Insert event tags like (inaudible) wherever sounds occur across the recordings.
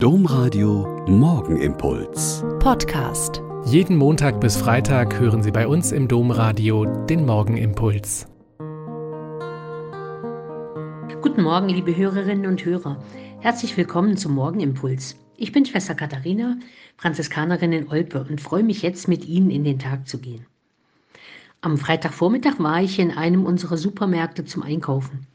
Domradio Morgenimpuls. Podcast. Jeden Montag bis Freitag hören Sie bei uns im Domradio den Morgenimpuls. Guten Morgen, liebe Hörerinnen und Hörer. Herzlich willkommen zum Morgenimpuls. Ich bin Schwester Katharina, Franziskanerin in Olpe und freue mich jetzt mit Ihnen in den Tag zu gehen. Am Freitagvormittag war ich in einem unserer Supermärkte zum Einkaufen.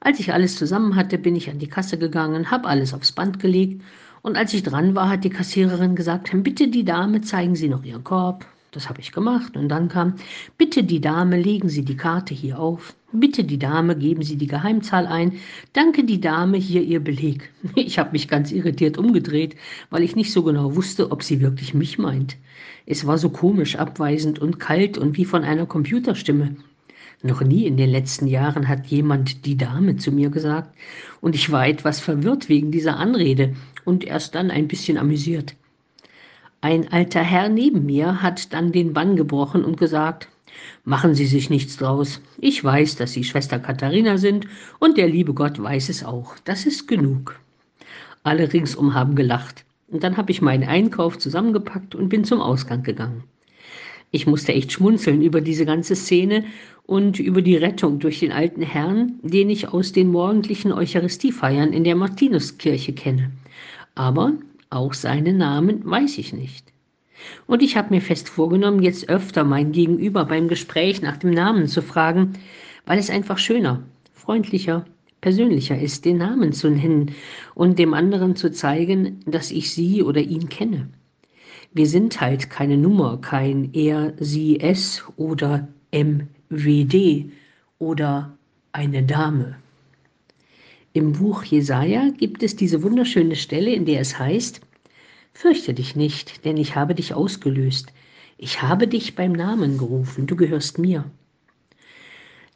Als ich alles zusammen hatte, bin ich an die Kasse gegangen, habe alles aufs Band gelegt und als ich dran war, hat die Kassiererin gesagt, bitte die Dame, zeigen Sie noch Ihren Korb. Das habe ich gemacht und dann kam, bitte die Dame, legen Sie die Karte hier auf. Bitte die Dame, geben Sie die Geheimzahl ein. Danke die Dame, hier Ihr Beleg. (laughs) Ich habe mich ganz irritiert umgedreht, weil ich nicht so genau wusste, ob sie wirklich mich meint. Es war so komisch, abweisend und kalt und wie von einer Computerstimme. Noch nie in den letzten Jahren hat jemand die Dame zu mir gesagt, und ich war etwas verwirrt wegen dieser Anrede und erst dann ein bisschen amüsiert. Ein alter Herr neben mir hat dann den Bann gebrochen und gesagt, Machen Sie sich nichts draus. Ich weiß, dass Sie Schwester Katharina sind und der liebe Gott weiß es auch. Das ist genug. Alle ringsum haben gelacht. Und dann habe ich meinen Einkauf zusammengepackt und bin zum Ausgang gegangen. Ich musste echt schmunzeln über diese ganze Szene und über die Rettung durch den alten Herrn, den ich aus den morgendlichen Eucharistiefeiern in der Martinuskirche kenne. Aber auch seinen Namen weiß ich nicht. Und ich habe mir fest vorgenommen, jetzt öfter mein Gegenüber beim Gespräch nach dem Namen zu fragen, weil es einfach schöner, freundlicher, persönlicher ist, den Namen zu nennen und dem anderen zu zeigen, dass ich sie oder ihn kenne. Wir sind halt keine Nummer, kein er, sie, es oder MWD oder eine Dame. Im Buch Jesaja gibt es diese wunderschöne Stelle, in der es heißt: Fürchte dich nicht, denn ich habe dich ausgelöst. Ich habe dich beim Namen gerufen, du gehörst mir.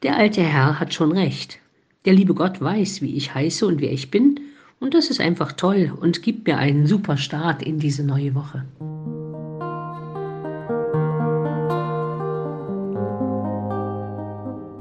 Der alte Herr hat schon recht. Der liebe Gott weiß, wie ich heiße und wer ich bin, und das ist einfach toll und gibt mir einen super Start in diese neue Woche.